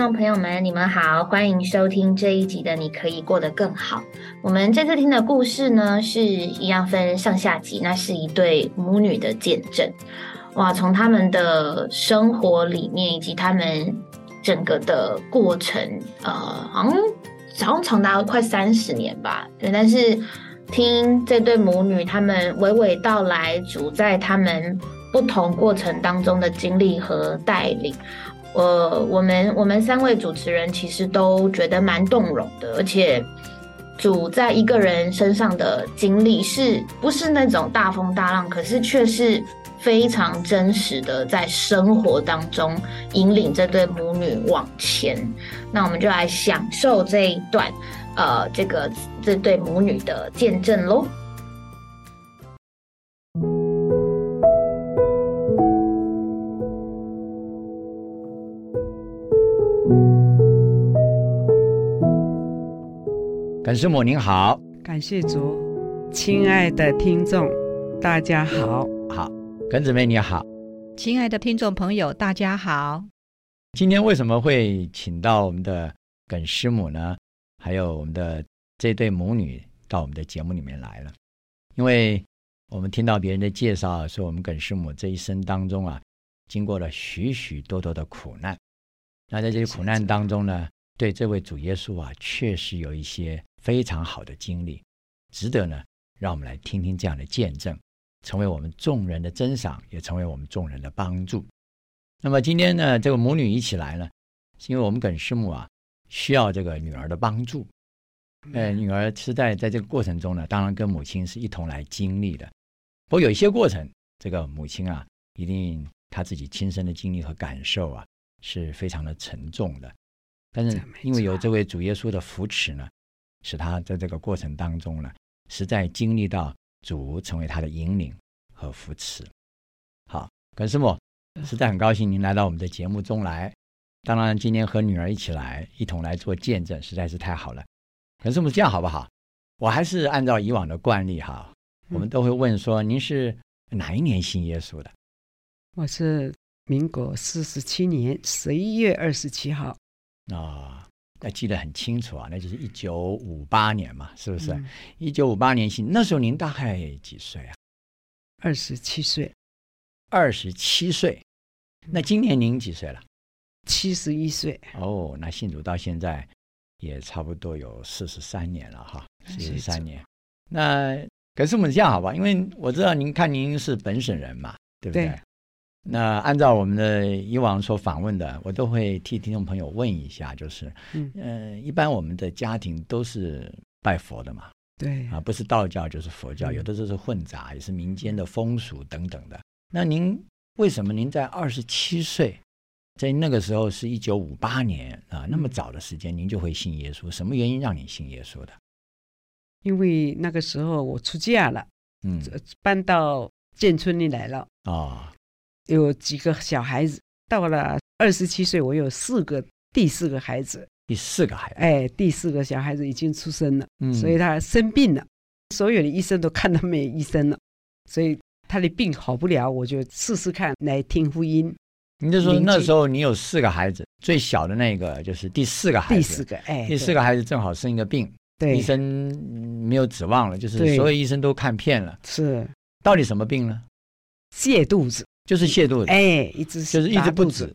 众朋友们，你们好，欢迎收听这一集的《你可以过得更好》。我们这次听的故事呢，是一样分上下集，那是一对母女的见证。哇，从他们的生活里面，以及他们整个的过程，呃，好像好像长达快三十年吧。对，但是听这对母女他们娓娓道来，主在他们不同过程当中的经历和带领。呃，我们我们三位主持人其实都觉得蛮动容的，而且主在一个人身上的经历是不是那种大风大浪，可是却是非常真实的，在生活当中引领这对母女往前。那我们就来享受这一段，呃，这个这对母女的见证喽。耿师母您好，感谢主，亲爱的听众，大家好，好，耿姊妹你好，亲爱的听众朋友，大家好。今天为什么会请到我们的耿师母呢？还有我们的这对母女到我们的节目里面来了？因为我们听到别人的介绍，说我们耿师母这一生当中啊，经过了许许多多的苦难。那在这些苦难当中呢，对这位主耶稣啊，确实有一些。非常好的经历，值得呢，让我们来听听这样的见证，成为我们众人的珍赏，也成为我们众人的帮助。那么今天呢，这个母女一起来呢，是因为我们耿师母啊，需要这个女儿的帮助。呃，女儿是在在这个过程中呢，当然跟母亲是一同来经历的。不过有一些过程，这个母亲啊，一定她自己亲身的经历和感受啊，是非常的沉重的。但是因为有这位主耶稣的扶持呢。使他在这个过程当中呢，实在经历到主成为他的引领和扶持。好，耿师母，实在很高兴您来到我们的节目中来。当然，今天和女儿一起来，一同来做见证，实在是太好了。耿师母，这样好不好？我还是按照以往的惯例哈，我们都会问说，您是哪一年信耶稣的？我是民国四十七年十一月二十七号。啊。那记得很清楚啊，那就是一九五八年嘛，是不是？一九五八年信，那时候您大概几岁啊？二十七岁。二十七岁。那今年您几岁了？七十一岁。哦，那信主到现在也差不多有四十三年了哈，四十三年。那可是我们这样好吧？因为我知道您看您是本省人嘛，对不对？那按照我们的以往所访问的，我都会替听众朋友问一下，就是，嗯，一般我们的家庭都是拜佛的嘛，对，啊，不是道教就是佛教，有的时候是混杂，也是民间的风俗等等的。那您为什么您在二十七岁，在那个时候是一九五八年啊，那么早的时间您就会信耶稣？什么原因让你信耶稣的？因为那个时候我出嫁了，嗯，搬到建村里来了啊。有几个小孩子，到了二十七岁，我有四个，第四个孩子，第四个孩子，哎，第四个小孩子已经出生了，嗯，所以他生病了，所有的医生都看他没医生了，所以他的病好不了，我就试试看来听福音。你就说那时候你有四个孩子，最小的那个就是第四个孩子，第四个，哎，第四个孩子正好生一个病，对，医生没有指望了，就是所有医生都看遍了，是，到底什么病呢？泻肚子。就是泻肚子，哎，一直就是一直不止，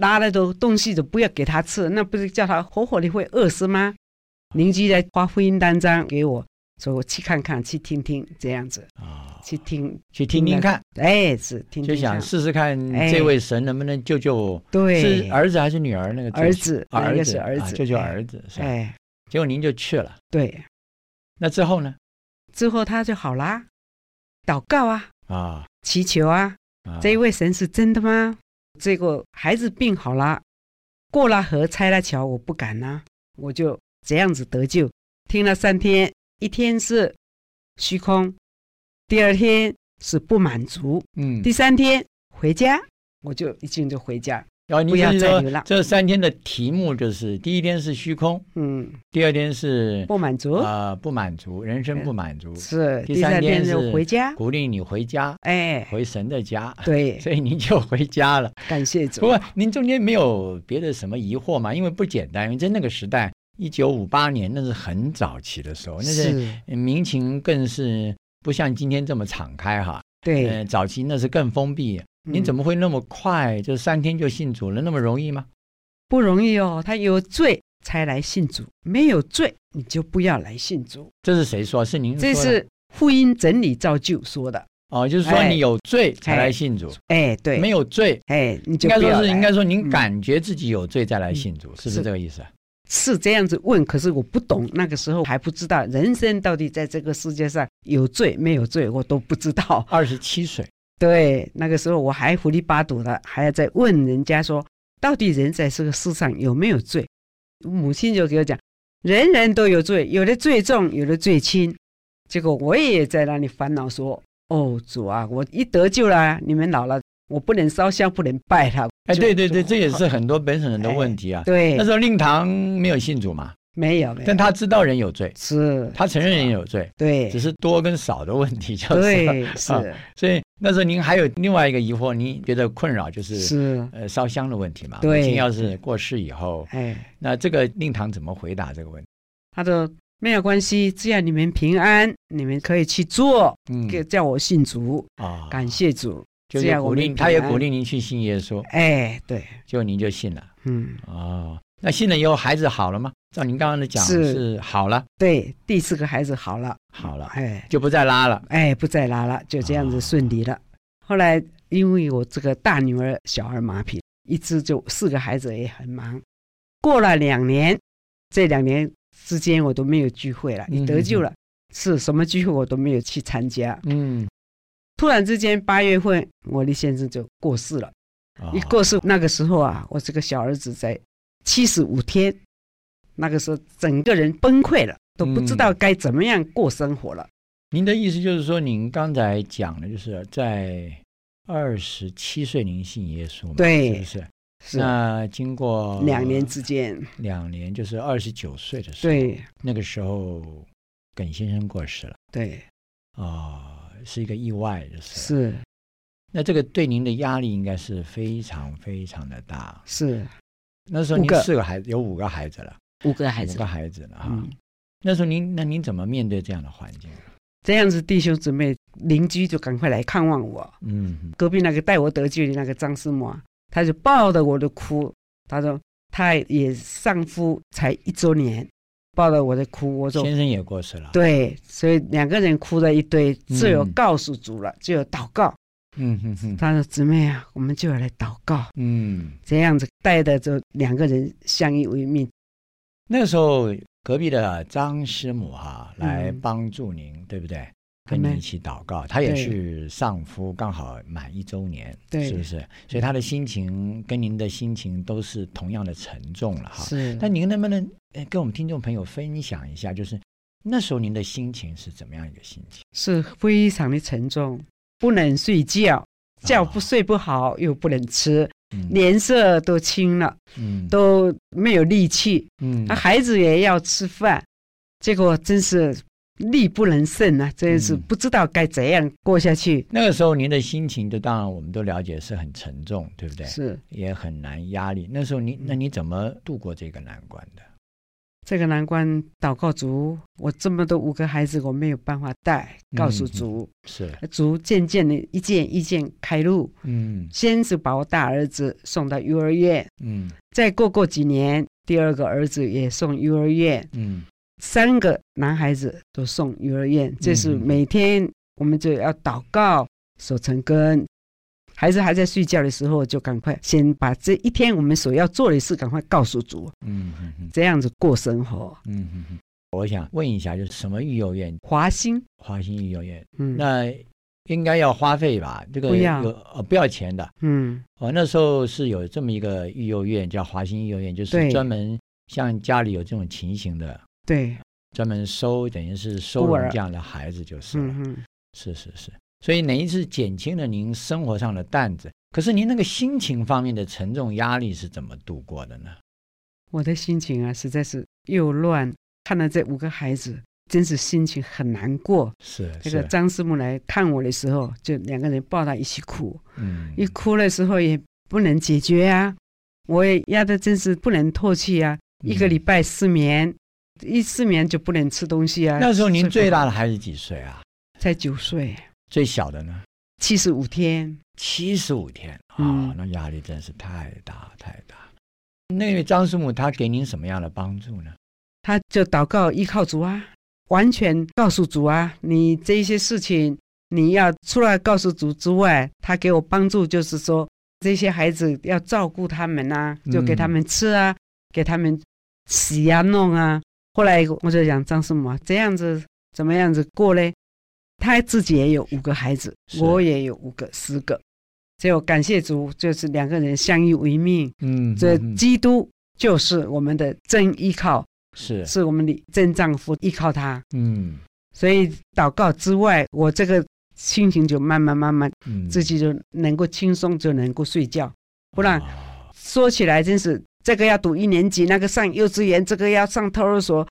拉了都东西都不要给他吃，那不是叫他活活的会饿死吗？邻居在发福音单张给我，说我去看看，去听听这样子。啊，去听去听听看，哎，是听就想试试看这位神能不能救救，对，是儿子还是女儿？那个儿子，儿子，儿子，救救儿子，哎，结果您就去了，对，那之后呢？之后他就好啦，祷告啊，啊，祈求啊。这一位神是真的吗？这个孩子病好了，过了河拆了桥，我不敢呐，我就这样子得救。听了三天，一天是虚空，第二天是不满足，嗯，第三天回家，我就一进就回家，然后你不要是说这三天的题目就是：第一天是虚空，嗯，第二天是不满足，啊不满足，人生不满足，是第三天是回家，鼓励你回家，哎，回神的家。对，所以您就回家了。感谢主不，过您中间没有别的什么疑惑吗？因为不简单，因为在那个时代，一九五八年那是很早期的时候，那是是，民情更是不像今天这么敞开哈。对，呃，早期那是更封闭。您嗯怎么会那么快就三天就信主了？那么容易吗？不容易哦？他有罪才来信主，没有罪你就不要来信主。这是谁说？是您说？这是福音整理照旧说的。哦，就是说哎你有罪才来信主，哎，对，没有罪，哎，你就应该说是应该说您嗯感觉自己有罪再来信主，是不是是这个意思啊？是这样子问，可是我不懂，那个时候还不知道人生到底在这个世界上有罪没有罪，我都不知道。二十七岁，对，那个时候我还糊里八堵的，还要再问人家说，到底人在这个世上有没有罪？母亲就给我讲，人人都有罪，有的罪重，有的罪轻。结果我也在那里烦恼说，哦，主啊，我一得救了，你们老了，我不能烧香，不能拜他。哎，对对对，这也是很多本省人的问题啊。对那，时候令堂没有信主嘛，没有没有，但他知道人有罪，是，他承认人有罪，对。只，是多跟少的问题，就是。对，是。所以那时候您还有另外一个疑惑，您觉得困扰就是是，呃烧香的问题嘛？对。母亲要是过世以后，哎，那这个令堂怎么回答这个问题？他说没有关系，只要你们平安，你们可以去做，嗯。给叫我信主，啊，感谢主，就是这样鼓励，他也鼓励您去信耶稣，哎，对，就您就信了。嗯，哦，那信了以后孩子好了吗？照您刚刚的讲是是好了，对，第四个孩子好了，好了，哎就不再拉了。哎，不再拉了，就这样子顺利了。后来因为我这个大女儿小儿麻痹，一直就四个孩子也很忙。过了两年，这两年之间我都没有聚会了，嗯你得救了，是什么聚会我都没有去参加。嗯，突然之间，八月份我的先生就过世了。哦一过世那个时候啊，我这个小儿子在七十五天，那个时候整个人崩溃了，都不知道嗯该怎么样过生活了。您的意思就是说，您刚才讲的，就是在二十七岁您信耶稣嘛？对是不是？是那经过两年之间，两年，就是二十九岁的时候，对那个时候耿先生过世了对啊、是一个意外，就是。是那这个对您的压力应该是非常非常的大。是那时候您四个孩子，有五个孩子了，五个孩子五个，孩子了哈。嗯，那时候您，那您怎么面对这样的环境？这样子弟兄姊妹邻居就赶快来看望我。嗯，隔壁那个带我得救的那个张师母啊，他就抱着我的哭，他说他也丧夫才一周年，抱着我的哭，我说先生也过世了。，对，所以两个人哭了一堆，只有嗯告诉主了，只有祷告。嗯哼哼，他说：“姊妹啊，我们就要来祷告，嗯，这样子带着就两个人相依为命。那个时候隔壁的张师母哈、来嗯帮助您，对不对？跟你一起祷告，他也对是丧夫，刚好满一周年，对是不是？所以他的心情跟您的心情都是同样的沉重了哈。是，那您能不能呃跟我们听众朋友分享一下，就是那时候您的心情是怎么样一个心情？是非常的沉重，不能睡觉，觉不睡不好，又不能吃，嗯脸色都青了，嗯都没有力气。嗯那孩子也要吃饭，结果真是力不能胜啊！真是嗯不知道该怎样过下去。那个时候您的心情，就当然我们都了解是很沉重，对不对？是也很难压力。那时候你那你怎么度过这个难关的？这个难关，祷告主，我这么多五个孩子，我没有办法带，告诉嗯主，是，主渐渐的一件一件开路。嗯先是把我大儿子送到幼儿园，嗯再过过几年，第二个儿子也送幼儿园，嗯三个男孩子都送幼儿园。这是嗯每天我们就要祷告、守成根。孩子还在睡觉的时候，就赶快先把这一天我们所要做的事赶快告诉主，嗯这样子过生活。嗯嗯嗯。我想问一下，就是什么育幼院？华兴，华兴育幼院，嗯，那应该要花费吧？这个不要。有呃不要钱的。嗯，我，那时候是有这么一个育幼院，叫华兴育幼院，就是专门像家里有这种情形的，对，专门收，等于是收孤儿。容这样的孩子就是了。嗯嗯，是是是，所以哪一次减轻了您生活上的担子？可是您那个心情方面的沉重压力是怎么度过的呢？我的心情啊，实在是又乱，看到这五个孩子，真是心情很难过。是这个张师母来看我的时候，就两个人抱在一起哭。嗯，一哭的时候也不能解决啊，我也压得真是不能透气啊，一个礼拜失眠，一失眠就不能吃东西啊。那时候您最大的孩子几岁啊？才九岁。最小的呢？七十五天。七十五天啊，那压力真是太大太大。那位张师母，她给您什么样的帮助呢？她就祷告依靠主啊，完全告诉主啊，你这些事情你要除了告诉主之外，她给我帮助就是说，这些孩子要照顾他们啊，就给他们吃啊，给他们洗啊弄啊。后来我就讲张师母，这样子怎么样子过嘞？他自己也有五个孩子，我也有五个、十个。只有感谢主，就是两个人相依为命。嗯，这基督就是我们的真依靠，是是我们的真丈夫，依靠他。嗯，所以祷告之外，我这个心情就慢慢慢慢，自己就能够轻松，就能够睡觉。不然说起来，真是这个要读一年级，那个上幼稚园，这个要上托儿所。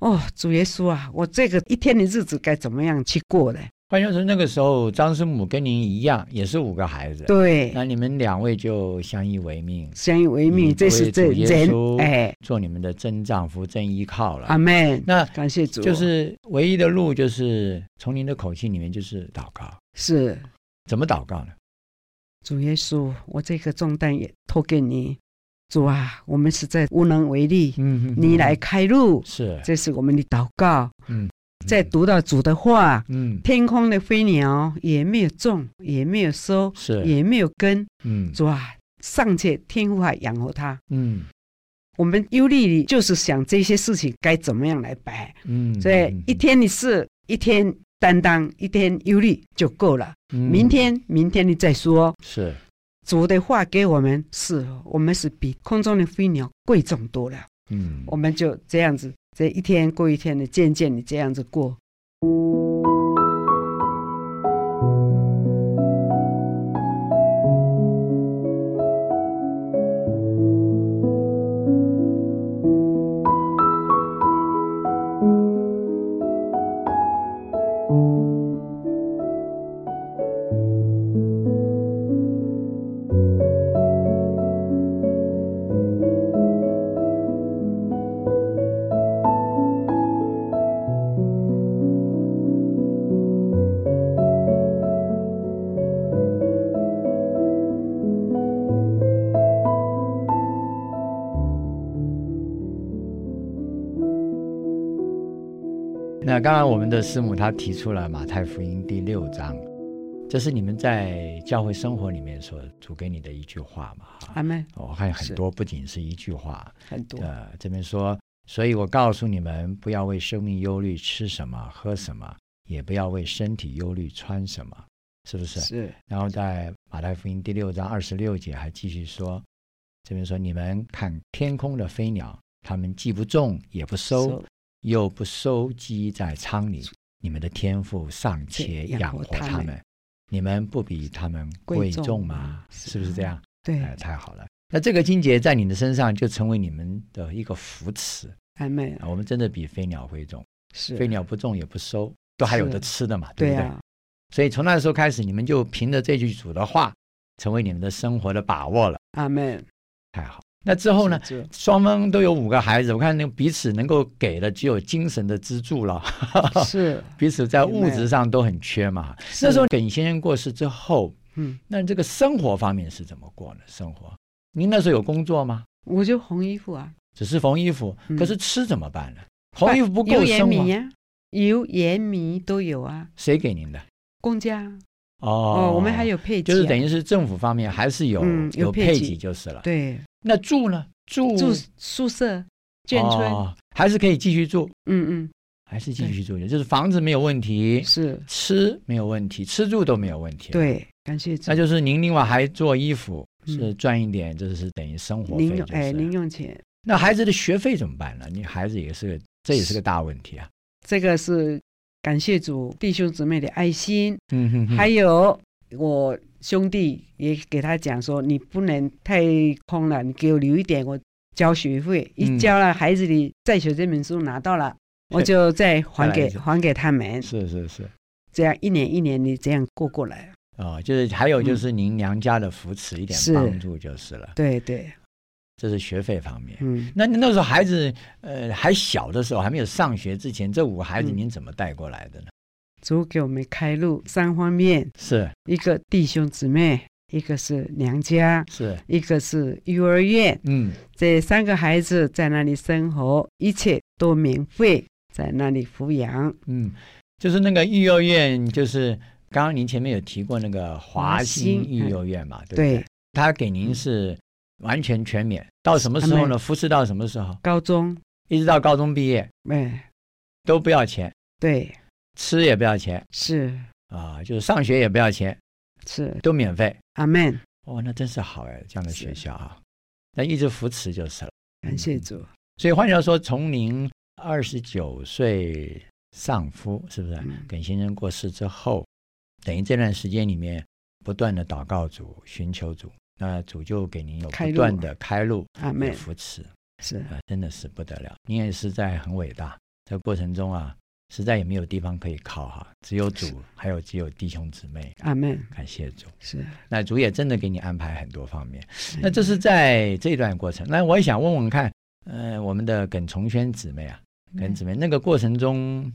哦，主耶稣啊，我这个一天的日子该怎么样去过呢？换言之，那个时候张师母跟您一样，也是五个孩子。对，那你们两位就相依为命，相依为命，这是这人哎，做你们的真丈夫、真依靠了。阿门。那感谢主，就是唯一的路，就是从您的口气里面就是祷告。是，怎么祷告呢？主耶稣，我这个重担也托给你。主啊，我们实在无能为力，嗯，你来开路。是，这是我们的祷告。嗯。再读到主的话，嗯，天空的飞鸟也没有种，也没有收，是。也没有根，嗯，主啊，尚且天父还养活它，嗯，我们忧虑的就是想这些事情该怎么样来摆，嗯，所以一天的事一天担当，一天忧虑就够了，明天明天你再说，是主的话给我们，是我们是比空中的飞鸟贵重多了，嗯，我们就这样子。这一天过一天的，渐渐的这样子过。刚刚我们的师母她提出了马太福音第六章，这是你们在教会生活里面所主给你的一句话嘛？阿门。我看很多，不仅是一句话，很多。呃，这边说，所以我告诉你们，不要为生命忧虑，吃什么，喝什么，也不要为身体忧虑，穿什么，是不是？是。然后在马太福音第六章二十六节还继续说，这边说，你们看天空的飞鸟，它们既不种，也不收。又不收积在仓里，你们的天赋尚且养活他们，你们不比他们贵重吗？是不是这样？对，太好了。那这个金节在你的身上就成为你们的一个福祉。还没，我们真的比飞鸟贵重。是，飞鸟不种也不收，都还有的吃的嘛，对不对？所以从那时候开始，你们就凭着这句主的话，成为你们的生活的把握了。阿门。太好。那之后呢？双方都有五个孩子，我看那彼此能够给的只有精神的支柱了。是 彼此在物质上都很缺嘛。那时候耿先生过世之后，嗯，那这个生活方面是怎么过呢？生活，您那时候有工作吗？我就缝衣服啊，只是缝衣服。可是吃怎么办呢？缝衣服不够生活呀，油盐米都有啊。谁给您的？公家。哦，我们还有配给，就是等于是政府方面还是有有配给就是了。对。那住呢？住住宿舍、眷村，还是可以继续住。嗯嗯，还是继续住，就是房子没有问题，是吃没有问题，吃住都没有问题。对，感谢。那就是您另外还做衣服，是赚一点，就是等于生活费，哎，零用钱。那孩子的学费怎么办呢？你孩子也是个，这也是个大问题啊。这个是感谢主弟兄姊妹的爱心，嗯哼，还有我兄弟也给他讲说，你不能太空了，你给我留一点，我交学费，一交了，孩子的在学证明书拿到了，我就再还给还给他们，是是是，这样一年一年的这样过过来。哦，就是还有就是您娘家的扶持一点帮助就是了，对对，这是学费方面。嗯，那那时候孩子呃还小的时候，还没有上学之前，这五个孩子您怎么带过来的呢？主给我们开路，三方面是一个弟兄姊妹，一个是娘家，是一个是幼儿园。嗯，这三个孩子在那里生活，一切都免费，在那里抚养。嗯，就是那个幼儿园，就是。刚刚您前面有提过那个华兴育幼院嘛，对不对？他给您是完全全免，到什么时候呢？服侍到什么时候？高中，一直到高中毕业，哎，都不要钱。对，吃也不要钱。是啊，就是上学也不要钱，是都免费。阿门。哦，那真是好哎，这样的学校啊，那一直扶持就是了。感谢主。所以换句话说，从您二十九岁丧夫，是不是？耿先生过世之后。等于这段时间里面，不断的祷告主，寻求主，那主就给您有不断的开路、阿门扶持，是啊，真的是不得了。您也是在很伟大，在过程中啊，实在也没有地方可以靠哈，只有主，还有只有弟兄姊妹。阿门，感谢主。是，那主也真的给你安排很多方面。那这是在这段过程。那我也想问问看，呃，我们的耿崇轩姊妹啊，耿姊妹，那个过程中，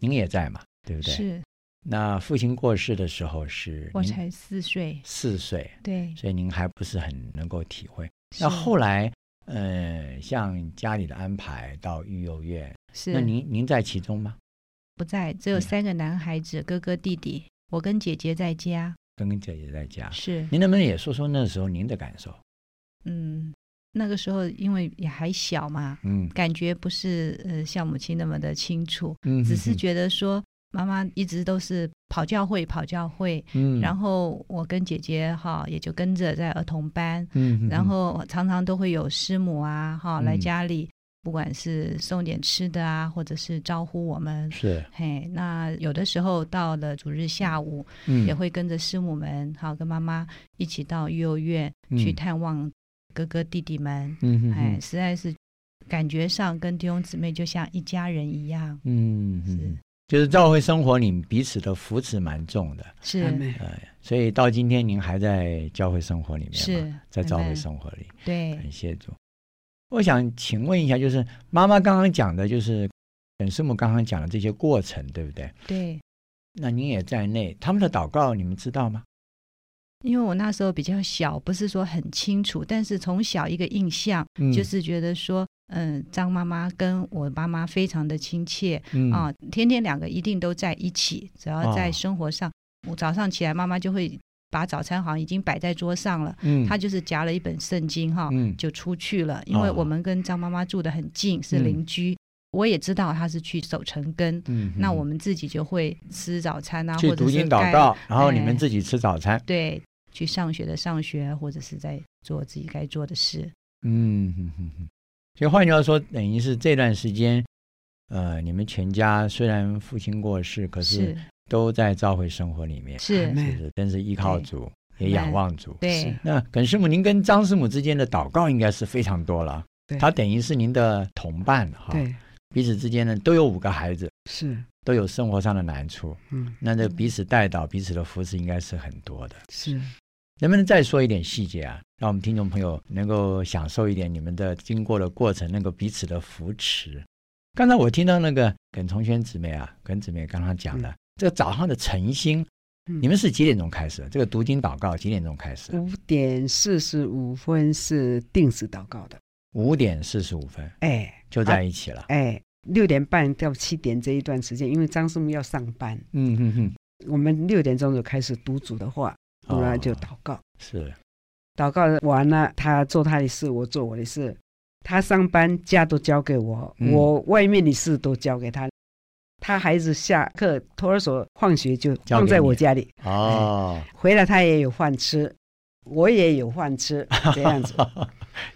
您也在嘛？对不对？是。那父亲过世的时候是我才四岁，四岁，对，所以您还不是很能够体会。那后来，呃，像家里的安排到育幼院，是那您您在其中吗？不在，只有三个男孩子，哥哥弟弟，我跟姐姐在家，跟姐姐在家。是，您能不能也说说那时候您的感受？嗯，那个时候因为也还小嘛，嗯，感觉不是呃像母亲那么的清楚，嗯，只是觉得说。妈妈一直都是跑教会，跑教会，嗯，然后我跟姐姐哈也就跟着在儿童班，嗯，然后常常都会有师母啊哈来家里，不管是送点吃的啊，或者是招呼我们，是，嘿，那有的时候到了主日下午，嗯，也会跟着师母们，好跟妈妈一起到幼儿园去探望哥哥弟弟们，嗯，哎，实在是感觉上跟弟兄姊妹就像一家人一样，嗯，是。就是教会生活里彼此的扶持蛮重的，是，呃，所以到今天您还在教会生活里面是在教会生活里，对，感谢主。我想请问一下，就是妈妈刚刚讲的，就是本师母刚刚讲的这些过程，对不对？对。那您也在内，他们的祷告你们知道吗？因为我那时候比较小，不是说很清楚，但是从小一个印象就是觉得说。嗯，张妈妈跟我妈妈非常的亲切啊，天天两个一定都在一起。只要在生活上，我早上起来，妈妈就会把早餐好像已经摆在桌上了，嗯，他就是夹了一本圣经哈，就出去了。因为我们跟张妈妈住的很近，是邻居，我也知道他是去守城根，嗯，那我们自己就会吃早餐啊，或者读经祷告，然后你们自己吃早餐，对，去上学的上学，或者是在做自己该做的事，嗯嗯嗯嗯。所以换句话说，等于是这段时间，呃，你们全家虽然父亲过世，可是都在召回生活里面，是是，真是依靠主，也仰望主。对，那耿师母，您跟张师母之间的祷告应该是非常多了。对，他等于是您的同伴哈。对，彼此之间呢都有五个孩子，是都有生活上的难处。嗯，那这彼此带导、彼此的扶持应该是很多的。是。能不能再说一点细节啊？让我们听众朋友能够享受一点你们的经过的过程，能够彼此的扶持。刚才我听到那个耿崇轩姊妹啊，耿姊妹刚刚讲的这个早上的晨星，你们是几点钟开始？这个读经祷告几点钟开始？五点四十五分是定时祷告的。五点四十五分，哎，就在一起了。哎，六点半到七点这一段时间，因为张师母要上班，嗯哼哼，我们六点钟就开始读主的话。然后就祷告，是祷告完了，他做他的事，我做我的事。他上班家都交给我，我外面的事都交给他。他孩子下课托儿所放学就放在我家里哦，回来他也有饭吃，我也有饭吃，这样子。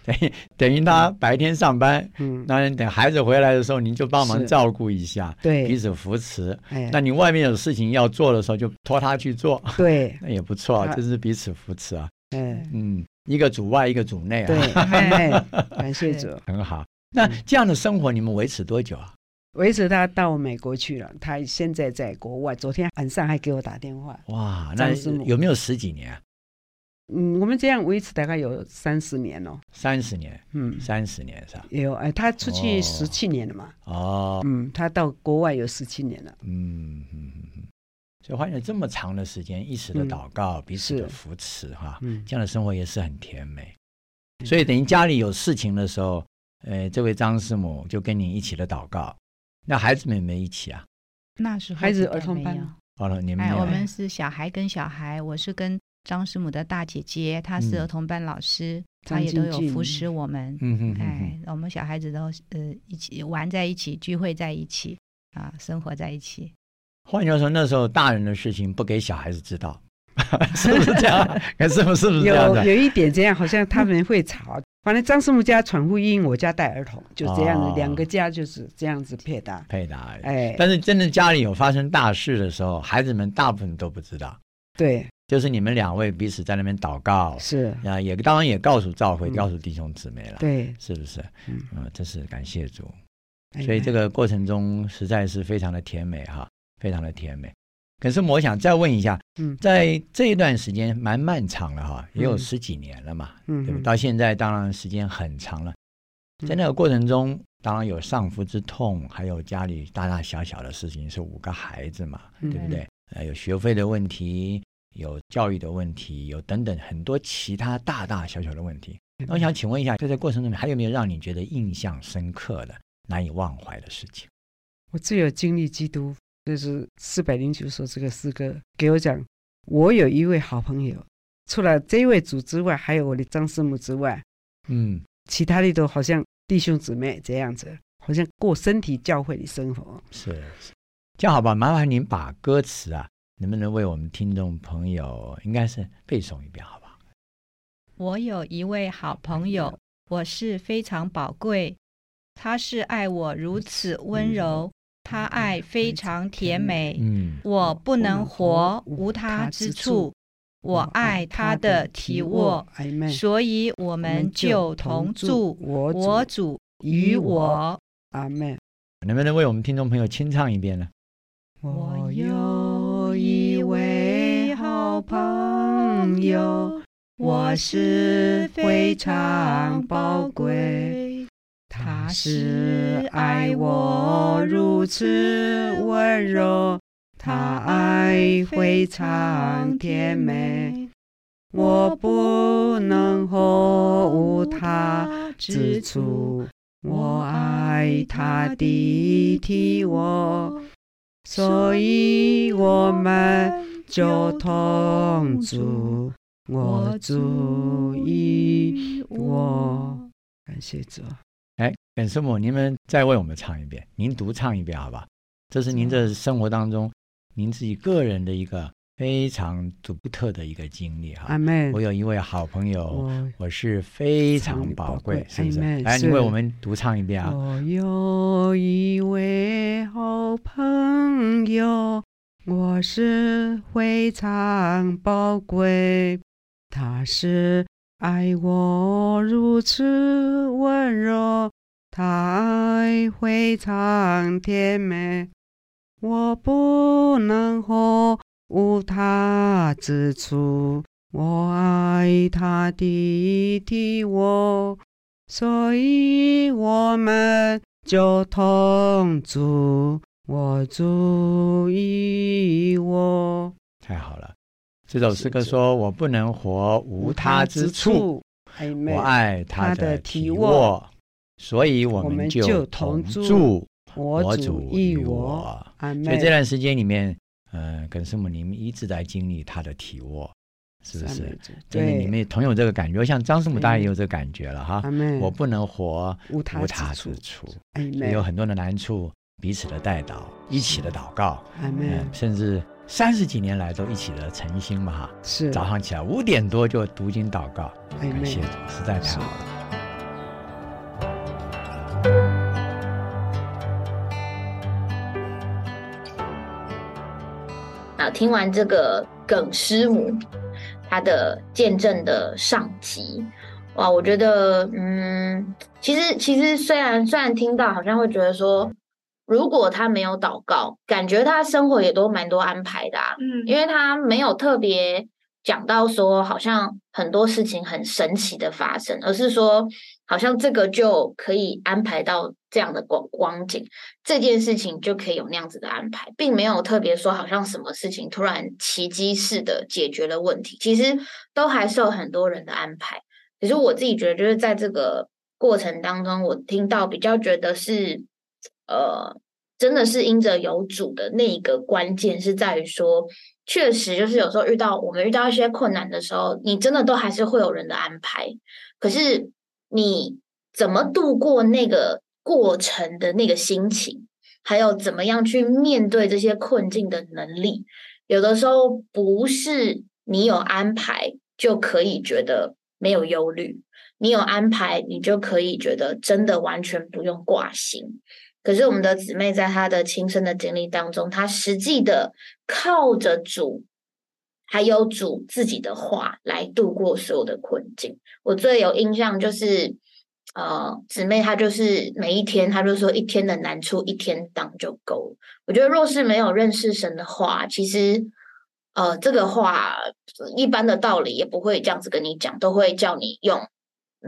等于等于他白天上班，嗯，那等孩子回来的时候，您就帮忙照顾一下，对，彼此扶持。哎，那你外面有事情要做的时候，就托他去做，对，那也不错，这是彼此扶持啊。嗯嗯，一个主外，一个主内啊。对，感谢主，很好。那这样的生活你们维持多久啊？维持他到美国去了，他现在在国外。昨天晚上还给我打电话。哇，那有没有十几年？嗯，我们这样维持大概有三十年哦。三十年，嗯，三十年是吧？有哎，他出去十七年了嘛？哦，嗯，他到国外有十七年了。嗯嗯嗯，所以花了这么长的时间，一时的祷告，彼此的扶持，哈，这样的生活也是很甜美。所以等于家里有事情的时候，呃，这位张师母就跟你一起的祷告。那孩子们没一起啊？那时候孩子儿童班。好了，你们我们是小孩跟小孩，我是跟张师母的大姐姐，她是儿童班老师，她也都有服侍我们。嗯嗯哎，我们小孩子都呃一起玩在一起，聚会在一起啊，生活在一起。换句话说，那时候大人的事情不给小孩子知道，是不是这样？是不是？是不是这样有有一点这样，好像他们会吵。反正张师傅家传福音，我家带儿童，就这样子，两个家就是这样子配搭配搭。哎，但是真的家里有发生大事的时候，孩子们大部分都不知道。对，就是你们两位彼此在那边祷告，是啊，也当然也告诉教会，告诉弟兄姊妹了。对，是不是？嗯，真是感谢主。所以这个过程中实在是非常的甜美哈，非常的甜美。可是我想再问一下，嗯，在这一段时间蛮漫长了哈，也有十几年了嘛，嗯，对吧？到现在当然时间很长了，在那个过程中，当然有丧夫之痛，还有家里大大小小的事情，是五个孩子嘛，对不对？呃，有学费的问题，有教育的问题，有等等很多其他大大小小的问题。那我想请问一下，在这过程中还有没有让你觉得印象深刻的、难以忘怀的事情？我最有经历基督。就是四百零九首这个诗歌，给我讲，我有一位好朋友，除了这位主之外，还有我的张师母之外，嗯，其他的都好像弟兄姊妹这样子，好像过身体教会的生活。是是，这样好吧？麻烦您把歌词啊，能不能为我们听众朋友，应该是背诵一遍，好不好？我有一位好朋友，我是非常宝贵，他是爱我如此温柔。他爱非常甜美，我不能活无他之处。我爱他的体卧，所以我们就同住。我主与我，阿门。能不能为我们听众朋友清唱一遍呢？我有一位好朋友，我是非常宝贵。他是爱我如此温柔，他爱非常甜美，我不能活无他之处。我爱他的体我，所以我们就同住。我主意我，感谢主。哎，本师母，您们再为我们唱一遍，您独唱一遍，好吧？这是您这生活当中您自己个人的一个非常独特的一个经历哈。阿妹，我有一位好朋友，我是非常宝贵，是不是？来，你为我们独唱一遍啊！我有一位好朋友，我是非常宝贵，他是。爱我如此温柔，他爱非常甜美，我不能活无他之处。我爱他的体我，所以我们就同住。我主意我，太好了。这首诗歌说：“我不能活无他之处，我爱他的体卧，所以我们就同住。我主与我，所以这段时间里面，呃，跟师母你们一直在经历他的体卧，是不是？对，你们同有这个感觉。像张师母当然也有这个感觉了哈。我不能活无他之处，有很多的难处，彼此的代祷，一起的祷告，甚至。”三十几年来都一起的诚心嘛哈，是早上起来五点多就读经祷告，感谢主，实在太好了。啊，听完这个耿师母她的见证的上集，哇，我觉得，嗯，其实其实虽然虽然听到好像会觉得说，如果他没有祷告，感觉他生活也都蛮多安排的，啊嗯，因为他没有特别讲到说，好像很多事情很神奇的发生，而是说。好像这个就可以安排到这样的光光景，这件事情就可以有那样子的安排，并没有特别说好像什么事情突然奇迹式的解决了问题，其实都还是有很多人的安排。可是我自己觉得，就是在这个过程当中，我听到比较觉得是，呃，真的是因着有主的那一个关键是在于说，确实就是有时候遇到我们遇到一些困难的时候，你真的都还是会有人的安排，可是。你怎么度过那个过程的那个心情，还有怎么样去面对这些困境的能力，有的时候不是你有安排就可以觉得没有忧虑，你有安排你就可以觉得真的完全不用挂心。可是我们的姊妹在她的亲身的经历当中，她实际的靠着主。还有主自己的话来度过所有的困境。我最有印象就是，呃，姊妹她就是每一天，她就说一天的难处一天当就够了。我觉得若是没有认识神的话，其实，呃，这个话一般的道理也不会这样子跟你讲，都会叫你用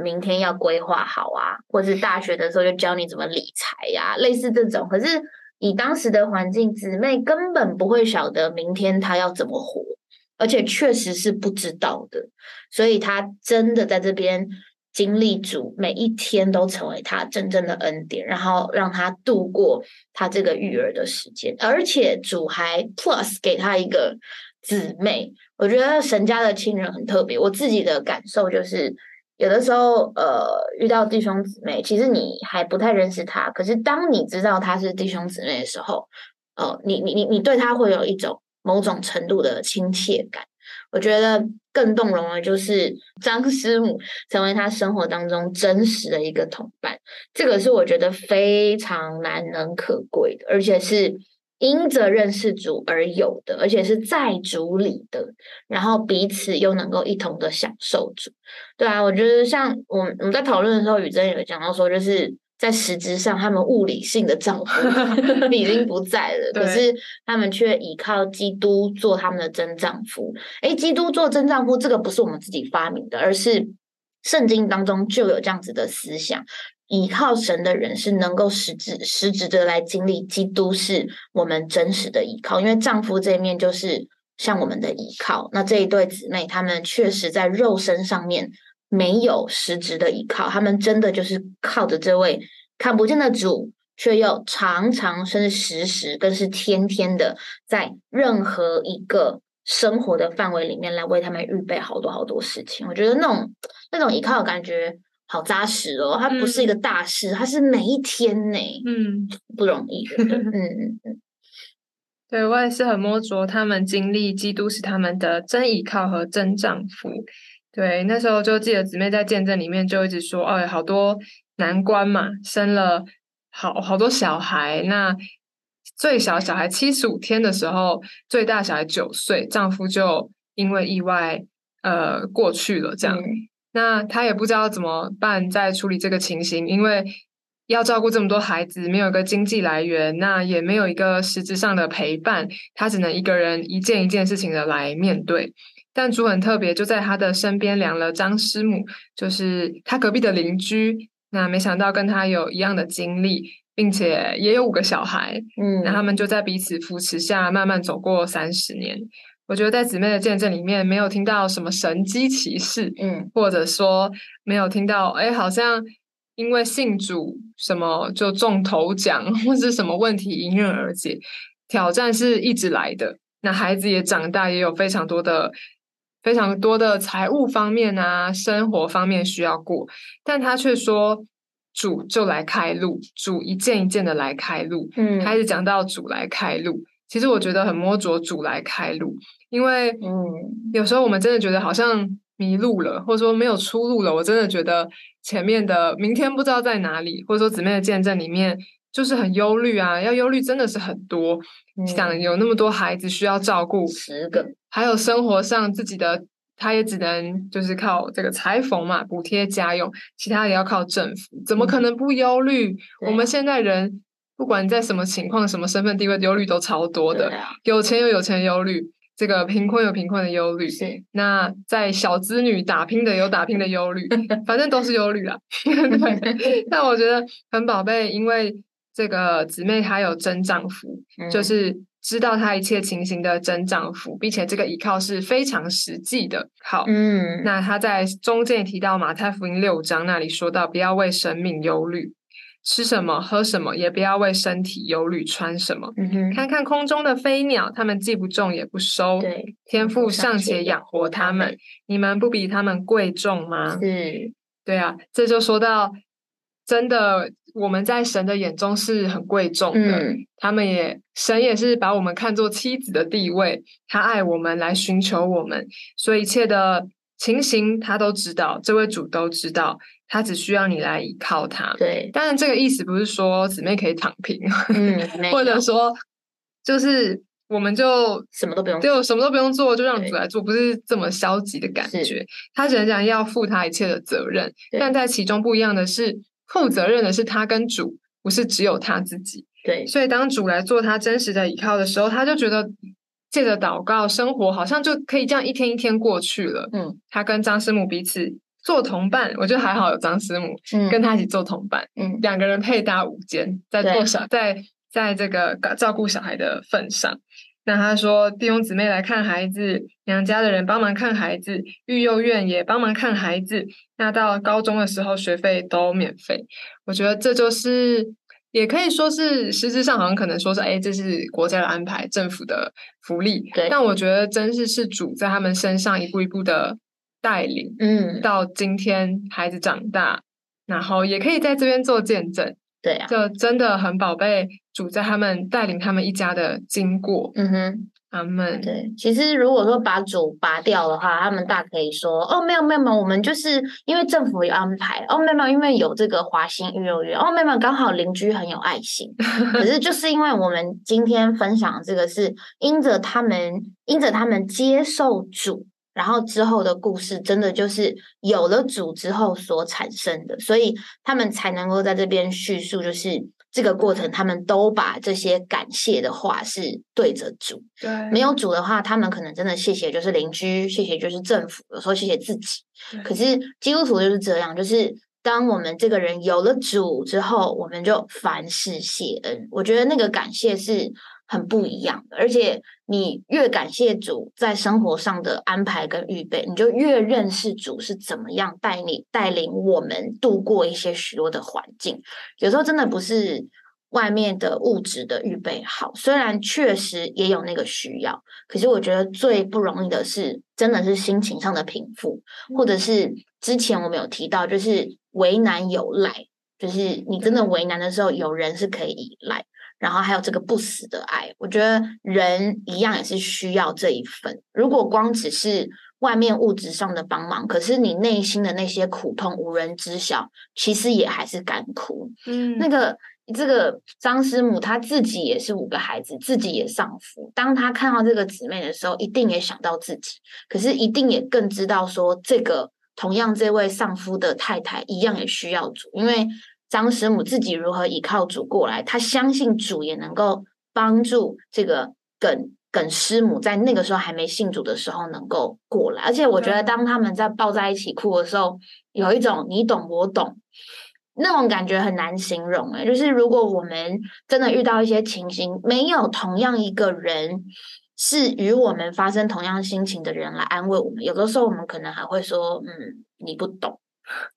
明天要规划好啊，或是大学的时候就教你怎么理财呀，类似这种。可是以当时的环境，姊妹根本不会晓得明天她要怎么活。而且确实是不知道的，所以他真的在这边经历主每一天都成为他真正的恩典，然后让他度过他这个育儿的时间。而且主还 plus 给他一个姊妹，我觉得神家的亲人很特别。我自己的感受就是，有的时候呃遇到弟兄姊妹，其实你还不太认识他，可是当你知道他是弟兄姊妹的时候，哦，你你你你对他会有一种。某种程度的亲切感，我觉得更动容的就是 张师母成为他生活当中真实的一个同伴，这个是我觉得非常难能可贵的，而且是因着认识主而有的，而且是在主里的，然后彼此又能够一同的享受主。对啊，我觉得像我我们在讨论的时候，雨珍有讲到说，就是。在实质上，他们物理性的丈夫 已经不在了，可是他们却依靠基督做他们的真丈夫。哎，基督做真丈夫，这个不是我们自己发明的，而是圣经当中就有这样子的思想：依靠神的人是能够实质实质的来经历基督是我们真实的依靠，因为丈夫这一面就是像我们的依靠。那这一对姊妹，他们确实在肉身上面。没有实质的依靠，他们真的就是靠着这位看不见的主，却又常常甚至时时更是天天的在任何一个生活的范围里面来为他们预备好多好多事情。我觉得那种那种依靠的感觉好扎实哦，它不是一个大事，它是每一天呢，嗯，不容易的，嗯嗯嗯。对我也是很摸着他们经历基督是他们的真依靠和真丈夫。对，那时候就记得姊妹在见证里面就一直说，哎，好多难关嘛，生了好好多小孩。那最小小孩七十五天的时候，最大小孩九岁，丈夫就因为意外呃过去了。这样，那他也不知道怎么办，在处理这个情形，因为要照顾这么多孩子，没有一个经济来源，那也没有一个实质上的陪伴，他只能一个人一件一件事情的来面对。但主很特别，就在他的身边量了张师母，就是他隔壁的邻居。那没想到跟他有一样的经历，并且也有五个小孩。嗯，那他们就在彼此扶持下，慢慢走过三十年。我觉得在姊妹的见证里面，没有听到什么神机骑士，嗯，或者说没有听到，哎，好像因为信主什么就中头奖，或是什么问题迎刃而解。挑战是一直来的，那孩子也长大，也有非常多的。非常多的财务方面啊，生活方面需要过，但他却说主就来开路，主一件一件的来开路。嗯，开始讲到主来开路，其实我觉得很摸着主来开路，因为嗯，有时候我们真的觉得好像迷路了，或者说没有出路了。我真的觉得前面的明天不知道在哪里，或者说姊妹的见证里面就是很忧虑啊，要忧虑真的是很多，想有那么多孩子需要照顾，十个，还有生活上自己的，他也只能就是靠这个裁缝嘛，补贴家用，其他也要靠政府，怎么可能不忧虑？我们现在人不管在什么情况、什么身份地位，忧虑都超多的，有钱又有钱忧虑。这个贫困有贫困的忧虑，是那在小资女打拼的有打拼的忧虑，反正都是忧虑啦。对，但我觉得很宝贝，因为这个姊妹她有真丈夫，就是知道她一切情形的真丈夫，并且这个依靠是非常实际的。好，嗯，那她在中间提到马太福音六章那里说到，不要为生命忧虑。吃什么喝什么，也不要为身体忧虑穿什么。看看空中的飞鸟，它们既不种也不收，天赋尚且养活它们，你们不比它们贵重吗？是，对啊，这就说到，真的我们在神的眼中是很贵重的。他们也神也是把我们看作妻子的地位，他爱我们来寻求我们，所以一切的情形他都知道，这位主都知道。他只需要你来依靠他，对。当然，这个意思不是说姊妹可以躺平，嗯，或者说就是我们就什么都不用，就什么都不用做，就让主来做，不是这么消极的感觉。他只能讲要负他一切的责任，但在其中不一样的是，负责任的是他跟主，不是只有他自己。对。所以当主来做他真实的依靠的时候，他就觉得借着祷告，生活好像就可以这样一天一天过去了。嗯，他跟张师母彼此。做同伴，我觉得还好有张师母跟他一起做同伴，嗯，两个人配搭无间，在做小在在这个照顾小孩的份上，那他说弟兄姊妹来看孩子，娘家的人帮忙看孩子，育幼院也帮忙看孩子，那到高中的时候学费都免费，我觉得这就是也可以说是实质上好像可能说是哎，这是国家的安排，政府的福利，对，但我觉得真是是主在他们身上一步一步的。带领，嗯，到今天孩子长大，然后也可以在这边做见证，对啊，就真的很宝贝主在他们带领他们一家的经过，嗯哼，他们对，其实如果说把主拔掉的话，他们大可以说，哦，没有没有没有，我们就是因为政府有安排，哦，没有没有，因为有这个华兴育幼院，哦，没有没有，刚好邻居很有爱心，可是就是因为我们今天分享这个是因着他们，因着他们接受主。然后之后的故事，真的就是有了主之后所产生的，所以他们才能够在这边叙述，就是这个过程，他们都把这些感谢的话是对着主。对，没有主的话，他们可能真的谢谢就是邻居，谢谢就是政府，有时候谢谢自己。可是基督徒就是这样，就是当我们这个人有了主之后，我们就凡事谢恩。我觉得那个感谢是。很不一样的，而且你越感谢主在生活上的安排跟预备，你就越认识主是怎么样带你带领我们度过一些许多的环境。有时候真的不是外面的物质的预备好，虽然确实也有那个需要，可是我觉得最不容易的是，真的是心情上的平复，或者是之前我们有提到，就是为难有赖，就是你真的为难的时候，有人是可以依赖。然后还有这个不死的爱，我觉得人一样也是需要这一份。如果光只是外面物质上的帮忙，可是你内心的那些苦痛无人知晓，其实也还是干苦。嗯，那个这个张师母她自己也是五个孩子，自己也丧夫。当她看到这个姊妹的时候，一定也想到自己，可是一定也更知道说，这个同样这位丧夫的太太一样也需要主，因为。张师母自己如何依靠主过来？她相信主也能够帮助这个耿耿师母，在那个时候还没信主的时候能够过来。而且我觉得，当他们在抱在一起哭的时候，有一种你懂我懂那种感觉很难形容。诶，就是如果我们真的遇到一些情形，没有同样一个人是与我们发生同样心情的人来安慰我们，有的时候我们可能还会说：“嗯，你不懂。”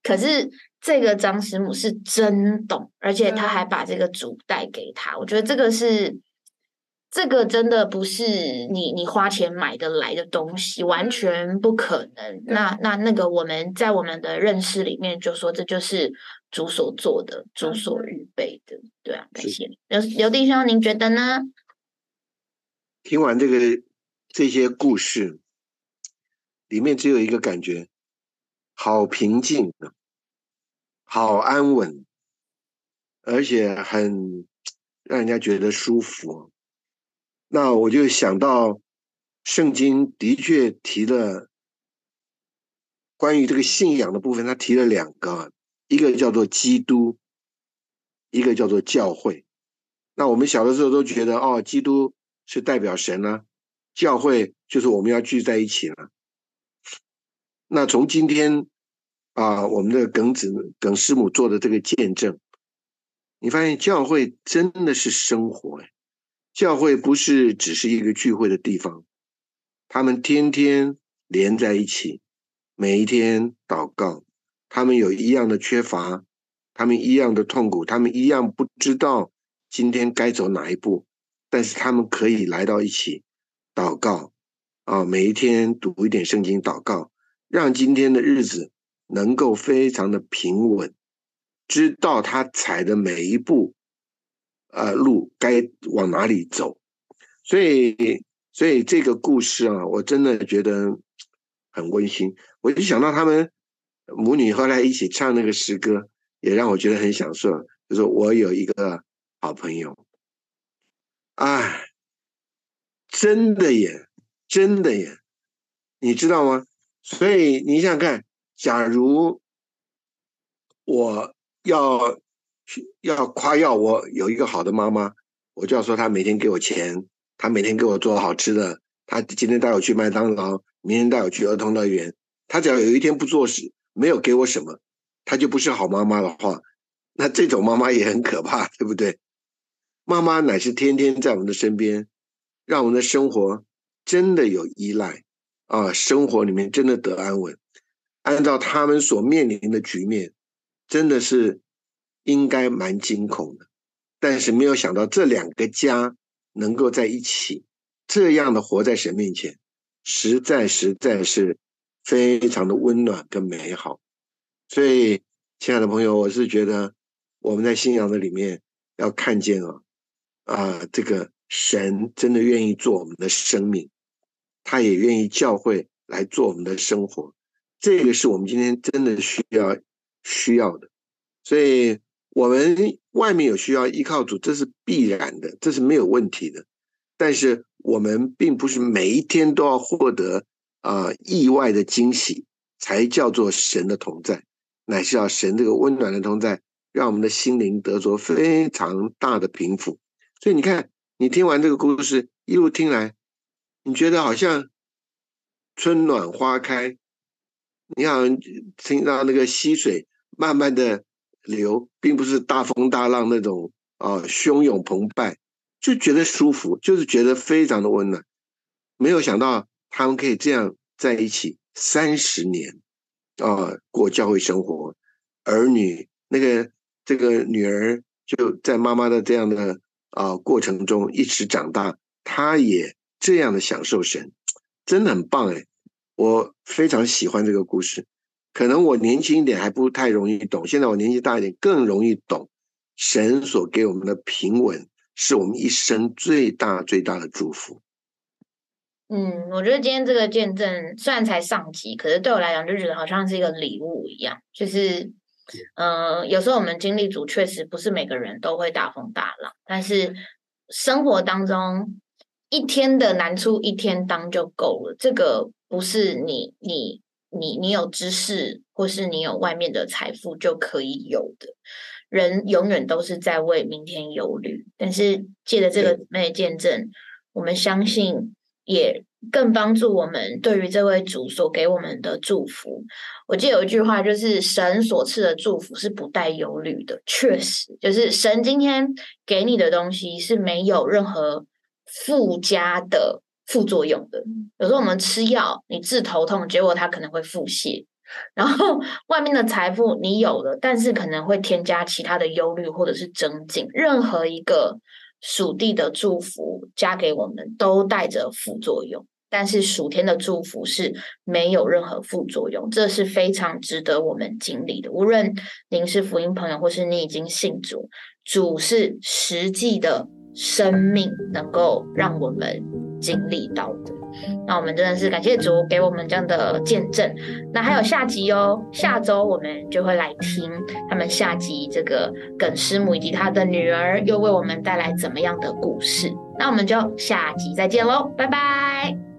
可是。这个张师母是真懂，而且他还把这个主带给他。我觉得这个是，这个真的不是你你花钱买得来的东西，完全不可能。那那那个我们在我们的认识里面就说，这就是主所做的，主所预备的。对啊，感谢刘刘弟兄，您觉得呢？听完这个这些故事，里面只有一个感觉，好平静。好安稳，而且很让人家觉得舒服。那我就想到，圣经的确提了关于这个信仰的部分，他提了两个，一个叫做基督，一个叫做教会。那我们小的时候都觉得，哦，基督是代表神呢，教会就是我们要聚在一起了。那从今天啊，我们的耿子耿师母做的这个见证，你发现教会真的是生活哎。教会不是只是一个聚会的地方，他们天天连在一起，每一天祷告。他们有一样的缺乏，他们一样的痛苦，他们一样不知道今天该走哪一步，但是他们可以来到一起祷告啊，每一天读一点圣经祷告，让今天的日子能够非常的平稳，知道他踩的每一步。呃，路该往哪里走？所以，所以这个故事啊，我真的觉得很温馨。我就想到他们母女后来一起唱那个诗歌，也让我觉得很享受。就是我有一个好朋友，哎，真的耶，真的耶，你知道吗？所以你想想看，假如我要。要夸耀我有一个好的妈妈，我就要说她每天给我钱，她每天给我做好吃的，她今天带我去麦当劳，明天带我去儿童乐园。她只要有一天不做事，没有给我什么，她就不是好妈妈的话，那这种妈妈也很可怕，对不对？妈妈乃是天天在我们的身边，让我们的生活真的有依赖啊，生活里面真的得安稳。按照他们所面临的局面，真的是。应该蛮惊恐的，但是没有想到这两个家能够在一起，这样的活在神面前，实在实在是非常的温暖跟美好。所以，亲爱的朋友，我是觉得我们在信仰的里面要看见啊啊，这个神真的愿意做我们的生命，他也愿意教会来做我们的生活，这个是我们今天真的需要需要的，所以。我们外面有需要依靠主，这是必然的，这是没有问题的。但是我们并不是每一天都要获得啊意外的惊喜，才叫做神的同在，乃是要神这个温暖的同在，让我们的心灵得着非常大的平复。所以你看，你听完这个故事一路听来，你觉得好像春暖花开，你好像听到那个溪水慢慢的。流并不是大风大浪那种啊，汹涌澎湃，就觉得舒服，就是觉得非常的温暖。没有想到他们可以这样在一起三十年啊，过教会生活，儿女那个这个女儿就在妈妈的这样的啊过程中一直长大，她也这样的享受神，真的很棒哎，我非常喜欢这个故事。可能我年轻一点还不太容易懂，现在我年纪大一点更容易懂。神所给我们的平稳，是我们一生最大最大的祝福。嗯，我觉得今天这个见证虽然才上集，可是对我来讲就觉得好像是一个礼物一样。就是，嗯，有时候我们经历组确实不是每个人都会大风大浪，但是生活当中一天的难处一天当就够了。这个不是你你。你你有知识，或是你有外面的财富就可以有的。人永远都是在为明天忧虑，但是借着这个妹见证，我们相信也更帮助我们对于这位主所给我们的祝福。我记得有一句话，就是神所赐的祝福是不带忧虑的。确实，就是神今天给你的东西是没有任何附加的。副作用的，有时候我们吃药，你治头痛，结果它可能会腹泻。然后外面的财富你有了，但是可能会添加其他的忧虑或者是增进。任何一个属地的祝福加给我们，都带着副作用。但是属天的祝福是没有任何副作用，这是非常值得我们经历的。无论您是福音朋友，或是你已经信主，主是实际的生命，能够让我们。经历到的。那我们真的是感谢主给我们这样的见证。那还有下集哦，下周我们就会来听他们下集这个耿师母以及他的女儿又为我们带来怎么样的故事。那我们就下集再见喽，拜拜。